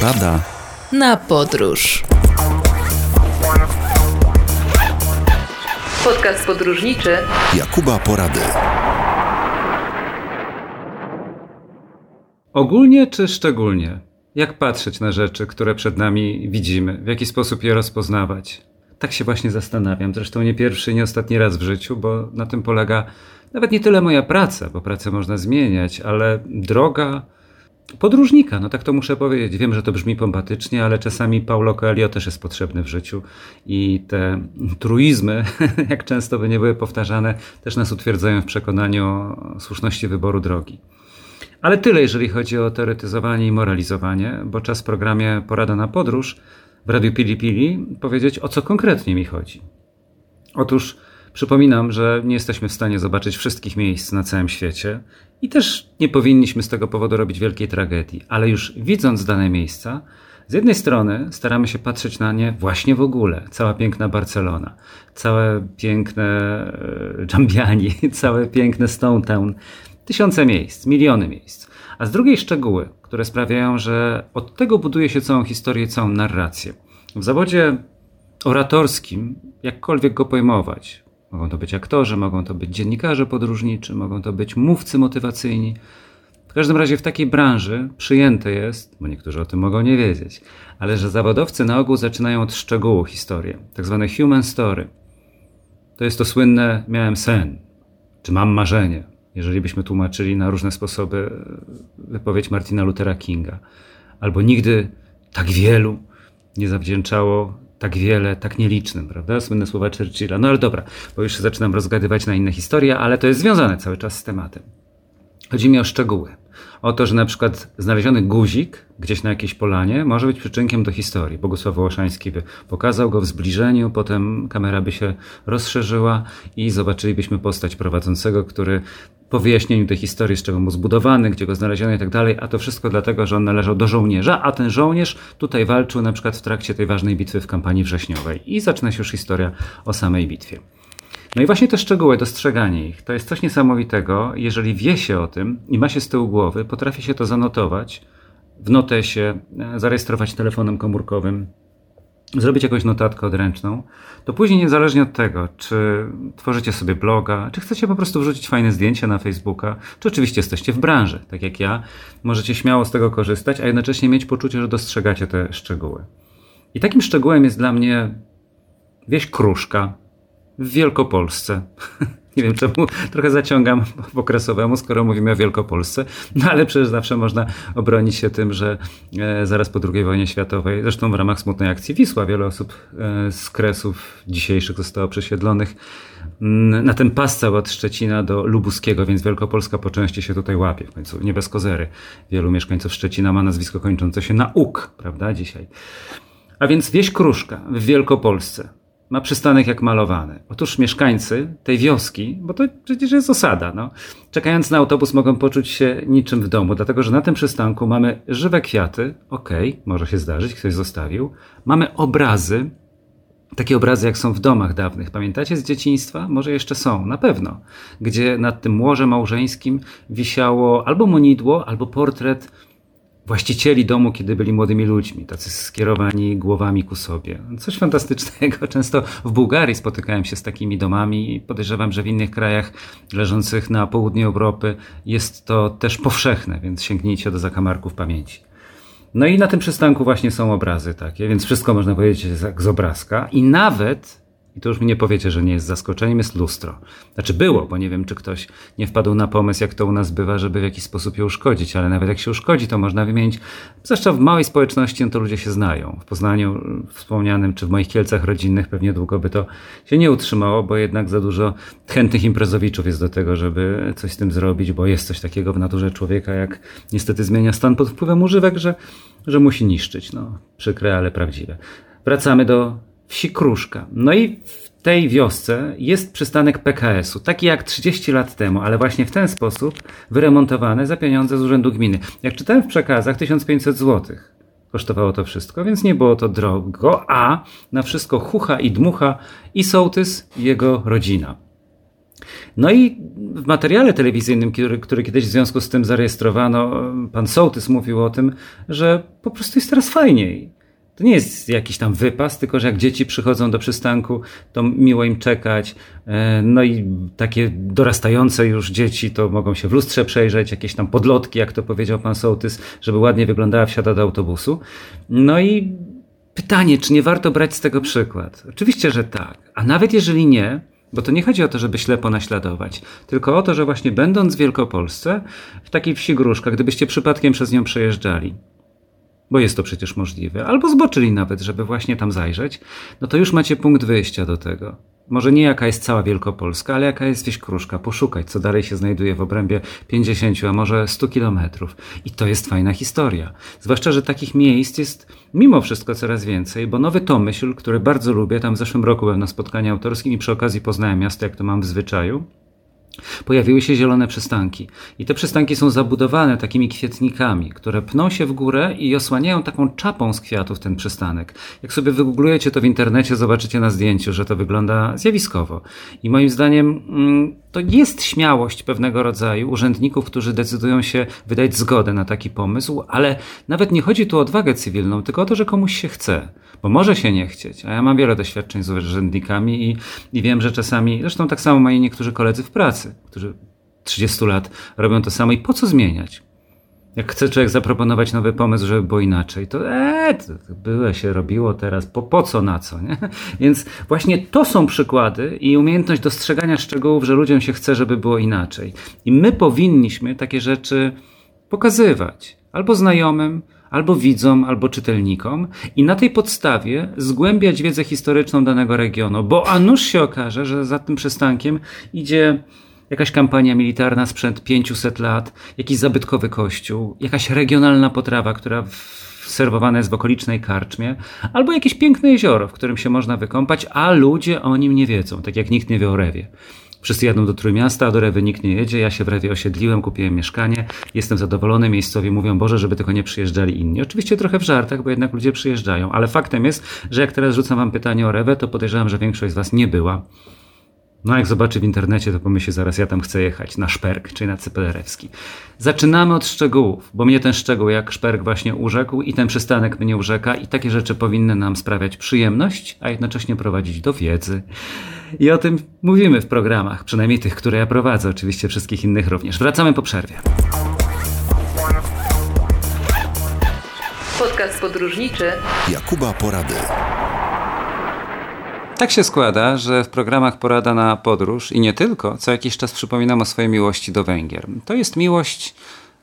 Porada na podróż. Podcast podróżniczy Jakuba Porady. Ogólnie czy szczególnie? Jak patrzeć na rzeczy, które przed nami widzimy? W jaki sposób je rozpoznawać? Tak się właśnie zastanawiam. Zresztą nie pierwszy, nie ostatni raz w życiu, bo na tym polega nawet nie tyle moja praca, bo pracę można zmieniać, ale droga podróżnika, no tak to muszę powiedzieć. Wiem, że to brzmi pompatycznie, ale czasami Paulo Coelho też jest potrzebny w życiu i te truizmy, jak często by nie były powtarzane, też nas utwierdzają w przekonaniu o słuszności wyboru drogi. Ale tyle, jeżeli chodzi o teoretyzowanie i moralizowanie, bo czas w programie Porada na podróż w Radiu Pili Pili powiedzieć, o co konkretnie mi chodzi. Otóż Przypominam, że nie jesteśmy w stanie zobaczyć wszystkich miejsc na całym świecie i też nie powinniśmy z tego powodu robić wielkiej tragedii, ale już widząc dane miejsca, z jednej strony staramy się patrzeć na nie właśnie w ogóle. Cała piękna Barcelona, całe piękne Dżambiani, całe piękne Stone Town. Tysiące miejsc, miliony miejsc. A z drugiej szczegóły, które sprawiają, że od tego buduje się całą historię, całą narrację. W zawodzie oratorskim, jakkolwiek go pojmować, Mogą to być aktorzy, mogą to być dziennikarze podróżniczy, mogą to być mówcy motywacyjni. W każdym razie w takiej branży przyjęte jest, bo niektórzy o tym mogą nie wiedzieć, ale że zawodowcy na ogół zaczynają od szczegółu historię, tak zwane human story. To jest to słynne miałem sen, czy mam marzenie, jeżeli byśmy tłumaczyli na różne sposoby wypowiedź Martina Luthera Kinga. Albo nigdy tak wielu nie zawdzięczało tak wiele, tak nielicznym, prawda? Słynne słowa Churchilla. No ale dobra, bo już zaczynam rozgadywać na inne historie, ale to jest związane cały czas z tematem. Chodzi mi o szczegóły. O to, że na przykład znaleziony guzik gdzieś na jakiejś polanie może być przyczynkiem do historii. Bogusław Wołoszański by pokazał go w zbliżeniu, potem kamera by się rozszerzyła i zobaczylibyśmy postać prowadzącego, który po wyjaśnieniu tej historii, z czego był zbudowany, gdzie go znaleziono i tak dalej, a to wszystko dlatego, że on należał do żołnierza, a ten żołnierz tutaj walczył na przykład w trakcie tej ważnej bitwy w kampanii wrześniowej. I zaczyna się już historia o samej bitwie. No i właśnie te szczegóły, dostrzeganie ich, to jest coś niesamowitego. Jeżeli wie się o tym i ma się z tyłu głowy, potrafi się to zanotować w notesie, e, zarejestrować telefonem komórkowym, zrobić jakąś notatkę odręczną, to później niezależnie od tego, czy tworzycie sobie bloga, czy chcecie po prostu wrzucić fajne zdjęcia na Facebooka, czy oczywiście jesteście w branży, tak jak ja, możecie śmiało z tego korzystać, a jednocześnie mieć poczucie, że dostrzegacie te szczegóły. I takim szczegółem jest dla mnie wieś Kruszka w Wielkopolsce. Nie wiem, czemu trochę zaciągam po okresowemu, skoro mówimy o Wielkopolsce, no ale przecież zawsze można obronić się tym, że e, zaraz po II wojnie światowej, zresztą w ramach smutnej akcji Wisła, wiele osób e, z kresów dzisiejszych zostało przesiedlonych mm, na ten pas cały od Szczecina do Lubuskiego, więc Wielkopolska po części się tutaj łapie. W końcu nie bez kozery. Wielu mieszkańców Szczecina ma nazwisko kończące się na uk, prawda, dzisiaj. A więc wieś Kruszka w Wielkopolsce ma przystanek jak malowany. Otóż mieszkańcy tej wioski, bo to przecież jest osada, no, czekając na autobus mogą poczuć się niczym w domu, dlatego że na tym przystanku mamy żywe kwiaty, okej, okay, może się zdarzyć, ktoś zostawił, mamy obrazy, takie obrazy jak są w domach dawnych, pamiętacie z dzieciństwa? Może jeszcze są, na pewno, gdzie nad tym łoże małżeńskim wisiało albo monidło, albo portret właścicieli domu, kiedy byli młodymi ludźmi, tacy skierowani głowami ku sobie. Coś fantastycznego. Często w Bułgarii spotykałem się z takimi domami i podejrzewam, że w innych krajach leżących na południu Europy jest to też powszechne, więc sięgnijcie do zakamarków pamięci. No i na tym przystanku właśnie są obrazy takie, więc wszystko można powiedzieć z obrazka i nawet i to już mi nie powiecie, że nie jest zaskoczeniem, jest lustro. Znaczy było, bo nie wiem, czy ktoś nie wpadł na pomysł, jak to u nas bywa, żeby w jakiś sposób je uszkodzić, ale nawet jak się uszkodzi, to można wymienić. Zwłaszcza w małej społeczności, no to ludzie się znają. W Poznaniu wspomnianym, czy w moich Kielcach rodzinnych pewnie długo by to się nie utrzymało, bo jednak za dużo chętnych imprezowiczów jest do tego, żeby coś z tym zrobić, bo jest coś takiego w naturze człowieka, jak niestety zmienia stan pod wpływem używek, że, że musi niszczyć. No, przykre, ale prawdziwe. Wracamy do wsi Kruszka. No i w tej wiosce jest przystanek PKS-u, taki jak 30 lat temu, ale właśnie w ten sposób wyremontowany za pieniądze z Urzędu Gminy. Jak czytałem w przekazach, 1500 zł kosztowało to wszystko, więc nie było to drogo, a na wszystko chucha i dmucha i sołtys i jego rodzina. No i w materiale telewizyjnym, który, który kiedyś w związku z tym zarejestrowano, pan Sołtys mówił o tym, że po prostu jest teraz fajniej. To nie jest jakiś tam wypas, tylko że jak dzieci przychodzą do przystanku, to miło im czekać. E, no i takie dorastające już dzieci to mogą się w lustrze przejrzeć, jakieś tam podlotki, jak to powiedział pan Sołtys, żeby ładnie wyglądała wsiada do autobusu. No i pytanie, czy nie warto brać z tego przykład? Oczywiście, że tak. A nawet jeżeli nie, bo to nie chodzi o to, żeby ślepo naśladować, tylko o to, że właśnie będąc w Wielkopolsce, w takiej wsi Gruszka, gdybyście przypadkiem przez nią przejeżdżali, bo jest to przecież możliwe, albo zboczyli nawet, żeby właśnie tam zajrzeć, no to już macie punkt wyjścia do tego. Może nie jaka jest cała Wielkopolska, ale jaka jest wieś Kruszka, poszukać, co dalej się znajduje w obrębie 50, a może 100 kilometrów. I to jest fajna historia. Zwłaszcza, że takich miejsc jest mimo wszystko coraz więcej, bo Nowy Tomyśl, który bardzo lubię, tam w zeszłym roku byłem na spotkaniu autorskim i przy okazji poznałem miasto, jak to mam w zwyczaju, pojawiły się zielone przystanki. I te przystanki są zabudowane takimi kwietnikami, które pną się w górę i osłaniają taką czapą z kwiatów ten przystanek. Jak sobie wygooglujecie to w internecie, zobaczycie na zdjęciu, że to wygląda zjawiskowo. I moim zdaniem mm, to jest śmiałość pewnego rodzaju urzędników, którzy decydują się wydać zgodę na taki pomysł, ale nawet nie chodzi tu o odwagę cywilną, tylko o to, że komuś się chce. Bo może się nie chcieć, a ja mam wiele doświadczeń z urzędnikami i, i wiem, że czasami, zresztą tak samo mają niektórzy koledzy w pracy, którzy 30 lat robią to samo i po co zmieniać? Jak chce człowiek zaproponować nowy pomysł, żeby było inaczej, to eee, to się robiło teraz, po, po co, na co, nie? Więc właśnie to są przykłady i umiejętność dostrzegania szczegółów, że ludziom się chce, żeby było inaczej. I my powinniśmy takie rzeczy pokazywać albo znajomym, albo widzom, albo czytelnikom i na tej podstawie zgłębiać wiedzę historyczną danego regionu, bo a nuż się okaże, że za tym przystankiem idzie jakaś kampania militarna sprzed 500 lat, jakiś zabytkowy kościół, jakaś regionalna potrawa, która serwowana jest w okolicznej karczmie, albo jakieś piękne jezioro, w którym się można wykąpać, a ludzie o nim nie wiedzą, tak jak nikt nie wie o rewie. Wszyscy jadą do Trójmiasta, a do Rewy nikt nie jedzie. Ja się w Rewie osiedliłem, kupiłem mieszkanie, jestem zadowolony. Miejscowi mówią, Boże, żeby tylko nie przyjeżdżali inni. Oczywiście trochę w żartach, bo jednak ludzie przyjeżdżają, ale faktem jest, że jak teraz rzucam wam pytanie o Rewę, to podejrzewam, że większość z was nie była. No jak zobaczy w internecie, to pomyśli zaraz, ja tam chcę jechać na Szperk, czy na Cypelerewski. Zaczynamy od szczegółów, bo mnie ten szczegół jak Szperk właśnie urzekł i ten przystanek mnie urzeka i takie rzeczy powinny nam sprawiać przyjemność, a jednocześnie prowadzić do wiedzy. I o tym mówimy w programach, przynajmniej tych, które ja prowadzę, oczywiście wszystkich innych również. Wracamy po przerwie. Podcast podróżniczy Jakuba Porady. Tak się składa, że w programach Porada na podróż i nie tylko, co jakiś czas przypominam o swojej miłości do Węgier. To jest miłość,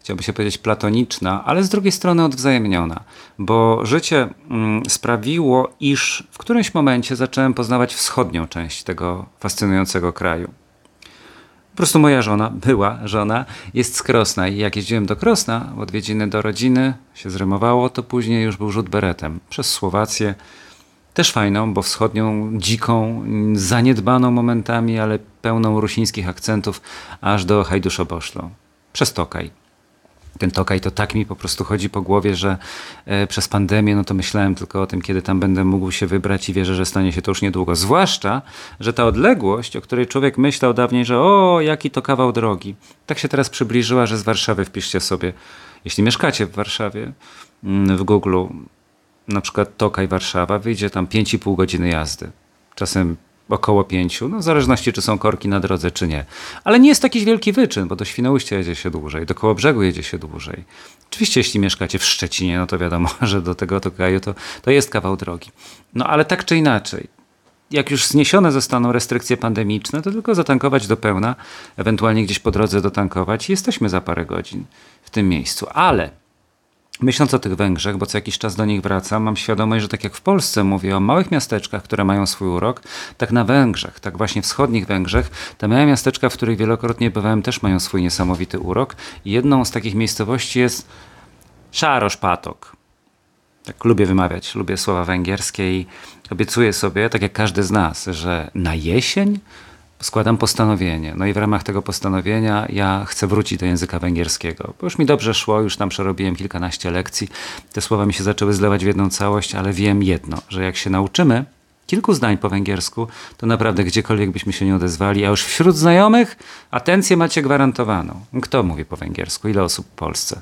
chciałby się powiedzieć, platoniczna, ale z drugiej strony odwzajemniona, bo życie mm, sprawiło, iż w którymś momencie zacząłem poznawać wschodnią część tego fascynującego kraju. Po prostu moja żona, była żona, jest z Krosna i jak jeździłem do Krosna w odwiedziny do rodziny, się zrymowało, to później już był rzut beretem przez Słowację, też fajną, bo wschodnią, dziką, zaniedbaną momentami, ale pełną rusińskich akcentów, aż do Hajduszoboszlo. Przez Tokaj. Ten Tokaj to tak mi po prostu chodzi po głowie, że e, przez pandemię no to myślałem tylko o tym, kiedy tam będę mógł się wybrać i wierzę, że stanie się to już niedługo. Zwłaszcza, że ta odległość, o której człowiek myślał dawniej, że o, jaki to kawał drogi, tak się teraz przybliżyła, że z Warszawy wpiszcie sobie, jeśli mieszkacie w Warszawie, mm, w Google na przykład Tokaj Warszawa, wyjdzie tam 5,5 godziny jazdy. Czasem około 5, no w zależności czy są korki na drodze, czy nie. Ale nie jest jakiś wielki wyczyn, bo do Świnoujścia jedzie się dłużej, do Kołobrzegu jedzie się dłużej. Oczywiście jeśli mieszkacie w Szczecinie, no to wiadomo, że do tego Tokaju to, to jest kawał drogi. No ale tak czy inaczej, jak już zniesione zostaną restrykcje pandemiczne, to tylko zatankować do pełna, ewentualnie gdzieś po drodze dotankować i jesteśmy za parę godzin w tym miejscu. Ale Myśląc o tych Węgrzech, bo co jakiś czas do nich wracam, mam świadomość, że tak jak w Polsce mówię o małych miasteczkach, które mają swój urok, tak na Węgrzech, tak właśnie wschodnich Węgrzech, te małe miasteczka, w których wielokrotnie bywałem, też mają swój niesamowity urok. I jedną z takich miejscowości jest Szaroszpatok. Tak lubię wymawiać, lubię słowa węgierskie i obiecuję sobie, tak jak każdy z nas, że na jesień składam postanowienie. No i w ramach tego postanowienia ja chcę wrócić do języka węgierskiego. Bo już mi dobrze szło, już tam przerobiłem kilkanaście lekcji. Te słowa mi się zaczęły zlewać w jedną całość, ale wiem jedno, że jak się nauczymy, kilku zdań po węgiersku, to naprawdę gdziekolwiek byśmy się nie odezwali, a już wśród znajomych atencję macie gwarantowaną. Kto mówi po węgiersku? Ile osób w Polsce?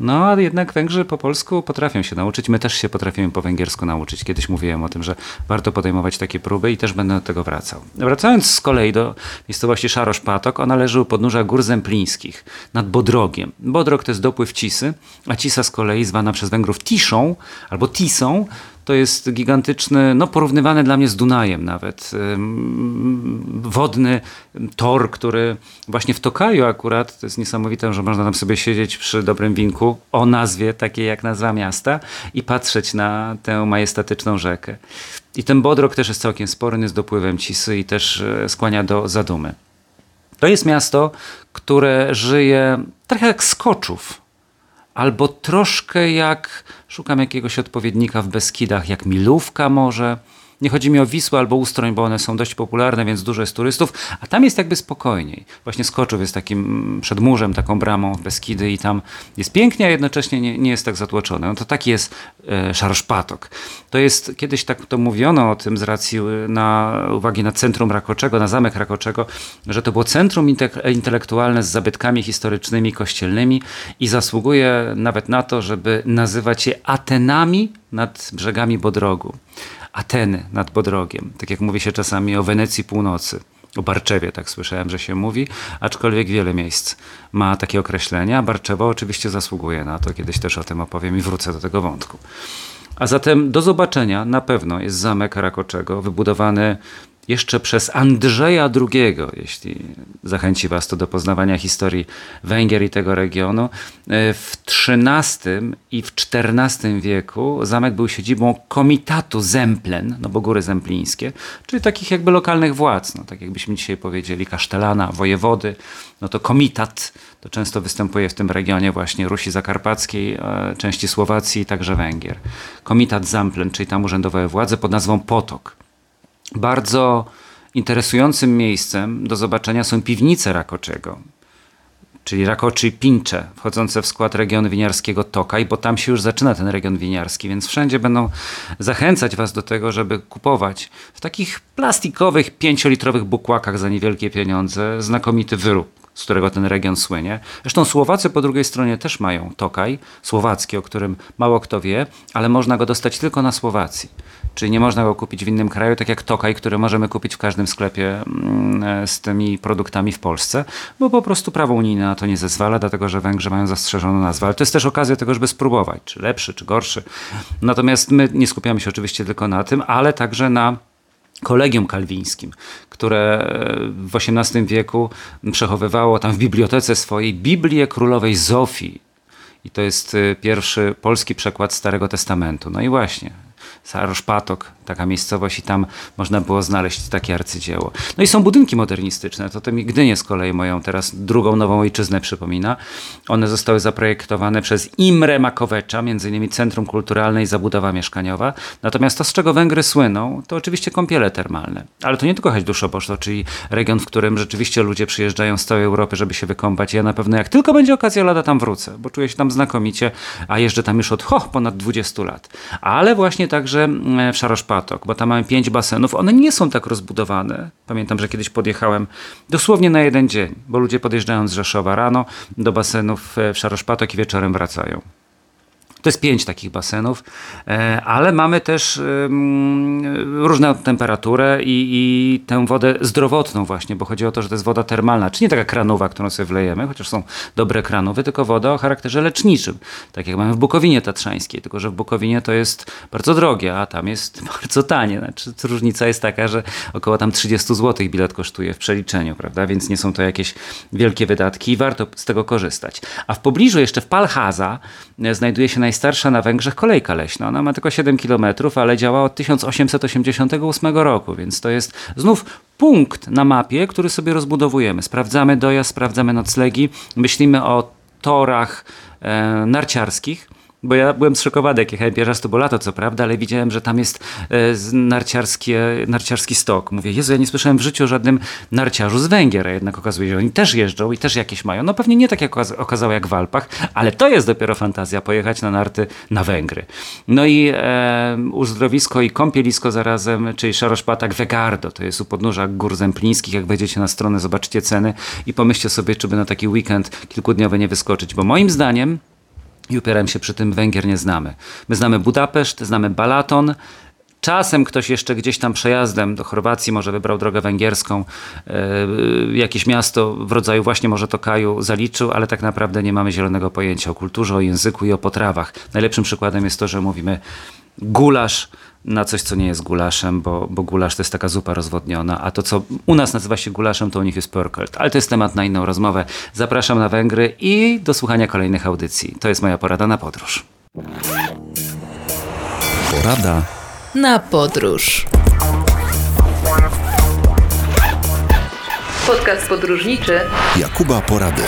No, ale jednak Węgrzy po polsku potrafią się nauczyć. My też się potrafimy po węgiersku nauczyć. Kiedyś mówiłem o tym, że warto podejmować takie próby i też będę do tego wracał. Wracając z kolei do miejscowości Szarosz-Patok, ona leży u podnóża Gór Zemplińskich, nad Bodrogiem. Bodrog to jest dopływ Cisy, a Cisa z kolei zwana przez Węgrów Tiszą albo Tisą, to jest gigantyczny, no porównywany dla mnie z Dunajem nawet, wodny tor, który właśnie w Tokaju akurat, to jest niesamowite, że można tam sobie siedzieć przy dobrym winku o nazwie takiej jak nazwa miasta i patrzeć na tę majestatyczną rzekę. I ten Bodrog też jest całkiem spory, jest dopływem Cisy i też e, skłania do zadumy. To jest miasto, które żyje trochę jak Skoczów, albo troszkę jak, szukam jakiegoś odpowiednika w Beskidach, jak Milówka może, nie chodzi mi o Wisłę albo Ustroń, bo one są dość popularne, więc dużo jest turystów, a tam jest jakby spokojniej. Właśnie Skoczów jest takim mm, przedmurzem, taką bramą w Beskidy i tam jest pięknie, a jednocześnie nie, nie jest tak zatłoczone. No to taki jest e, Szarszpatok. To jest, kiedyś tak to mówiono o tym z racji e, na uwagi na centrum Rakoczego, na zamek Rakoczego, że to było centrum intelektualne z zabytkami historycznymi, kościelnymi i zasługuje nawet na to, żeby nazywać je Atenami nad brzegami Bodrogu. Ateny nad Bodrogiem. Tak jak mówi się czasami o Wenecji Północy. O Barczewie, tak słyszałem, że się mówi, aczkolwiek wiele miejsc ma takie określenia. Barczewo oczywiście zasługuje na to, kiedyś też o tym opowiem i wrócę do tego wątku. A zatem do zobaczenia na pewno jest zamek Rakoczego, wybudowany jeszcze przez Andrzeja II, jeśli zachęci Was to do poznawania historii Węgier i tego regionu. E, w XIII i w XIV wieku zamek był siedzibą komitatu Zemplen, no bo góry zemplińskie, czyli takich jakby lokalnych władz, no tak jakbyśmy dzisiaj powiedzieli kasztelana, wojewody, no to komitat to często występuje w tym regionie właśnie Rusi Zakarpackiej, e, części Słowacji i także Węgier. Komitat Zemplen, czyli tam urzędowe władze pod nazwą Potok. Bardzo interesującym miejscem do zobaczenia są piwnice Rakoczego, czyli Rakoczy Pincze, wchodzące w skład regionu winiarskiego Tokaj, bo tam się już zaczyna ten region winiarski, więc wszędzie będą zachęcać Was do tego, żeby kupować w takich plastikowych, pięciolitrowych bukłakach za niewielkie pieniądze znakomity wyrób z którego ten region słynie. Zresztą Słowacy po drugiej stronie też mają Tokaj, słowacki, o którym mało kto wie, ale można go dostać tylko na Słowacji. Czyli nie można go kupić w innym kraju, tak jak Tokaj, który możemy kupić w każdym sklepie mm, z tymi produktami w Polsce, bo po prostu prawo unijne na to nie zezwala, dlatego że Węgrzy mają zastrzeżoną nazwę. Ale to jest też okazja tego, żeby spróbować, czy lepszy, czy gorszy. Natomiast my nie skupiamy się oczywiście tylko na tym, ale także na kolegium kalwińskim, które w XVIII wieku przechowywało tam w bibliotece swojej Biblię Królowej Zofii. I to jest y, pierwszy polski przekład Starego Testamentu. No i właśnie, Saroszpatok, taka miejscowość i tam można było znaleźć takie arcydzieło. No i są budynki modernistyczne, to, to mi Gdynię z kolei moją teraz drugą nową ojczyznę przypomina. One zostały zaprojektowane przez Imre Makowecza, między innymi Centrum Kulturalne i Zabudowa Mieszkaniowa. Natomiast to, z czego Węgry słyną, to oczywiście kąpiele termalne. Ale to nie tylko Hajduszobosz, czyli region, w którym rzeczywiście ludzie przyjeżdżają z całej Europy, żeby się wykąpać. Ja na pewno jak tylko będzie okazja, lada tam wrócę, bo czuję się tam znakomicie, a jeżdżę tam już od ho, ponad 20 lat. Ale właśnie także mm, w Szaroszpatok bo tam mamy pięć basenów. One nie są tak rozbudowane. Pamiętam, że kiedyś podjechałem dosłownie na jeden dzień, bo ludzie podjeżdżają z Rzeszowa rano do basenów w Szaroszpatok i wieczorem wracają. To jest pięć takich basenów, e, ale mamy też różną temperaturę i, i, tę wodę zdrowotną właśnie, bo chodzi o to, że to jest woda termalna, czy nie taka kranowa, którą sobie wlejemy, chociaż są dobre kranowy, tylko woda o charakterze leczniczym, tak jak mamy w Bukowinie Tatrzańskiej, tylko że w Bukowinie to jest bardzo drogie, a tam jest bardzo tanie. Znaczy, różnica jest taka, że około tam 30 zł bilet kosztuje w przeliczeniu, prawda, więc nie są to jakieś wielkie wydatki i warto z tego korzystać. A w pobliżu jeszcze w Palhaza e, znajduje się najstarsza na Węgrzech kolejka leśna. Ona ma tylko 7 km, ale działa od 1888 roku, więc to jest znów punkt na mapie, który sobie rozbudowujemy. Sprawdzamy dojazd, sprawdzamy noclegi, myślimy o torach e, narciarskich Bo ja byłem zszokowany, jak jechałem pierwszy raz, to było lato, co prawda, ale widziałem, że tam jest e, narciarskie, narciarski stok. Mówię, Jezu, ja nie słyszałem w życiu o żadnym narciarzu z Węgier, a jednak okazuje się, że oni też jeżdżą i też jakieś mają. No pewnie nie tak jak okaz- okazało jak w Alpach, ale to jest dopiero fantazja, pojechać na narty na Węgry. No i e, uzdrowisko i kąpielisko zarazem, czyli Szaroszpatak Wegardo, to jest u podnóża Gór Zemplińskich. Jak wejdziecie na stronę, zobaczycie ceny i pomyślcie sobie, czy by na taki weekend kilkudniowy nie wyskoczyć, bo moim zdaniem i upieram się przy tym, Węgier nie znamy. My znamy Budapeszt, znamy Balaton. Czasem ktoś jeszcze gdzieś tam przejazdem do Chorwacji może wybrał drogę węgierską, e, jakieś miasto w rodzaju właśnie może Tokaju zaliczył, ale tak naprawdę nie mamy zielonego pojęcia o kulturze, o języku i o potrawach. Najlepszym przykładem jest to, że mówimy gulasz na coś, co nie jest gulaszem, bo, bo gulasz to jest taka zupa rozwodniona, a to, co u nas nazywa się gulaszem, to u nich jest pörkelt. Ale to jest temat na inną rozmowę. Zapraszam na Węgry i do słuchania kolejnych audycji. To jest moja porada na podróż. Porada Na podróż. Podcast podróżniczy Jakuba Porady.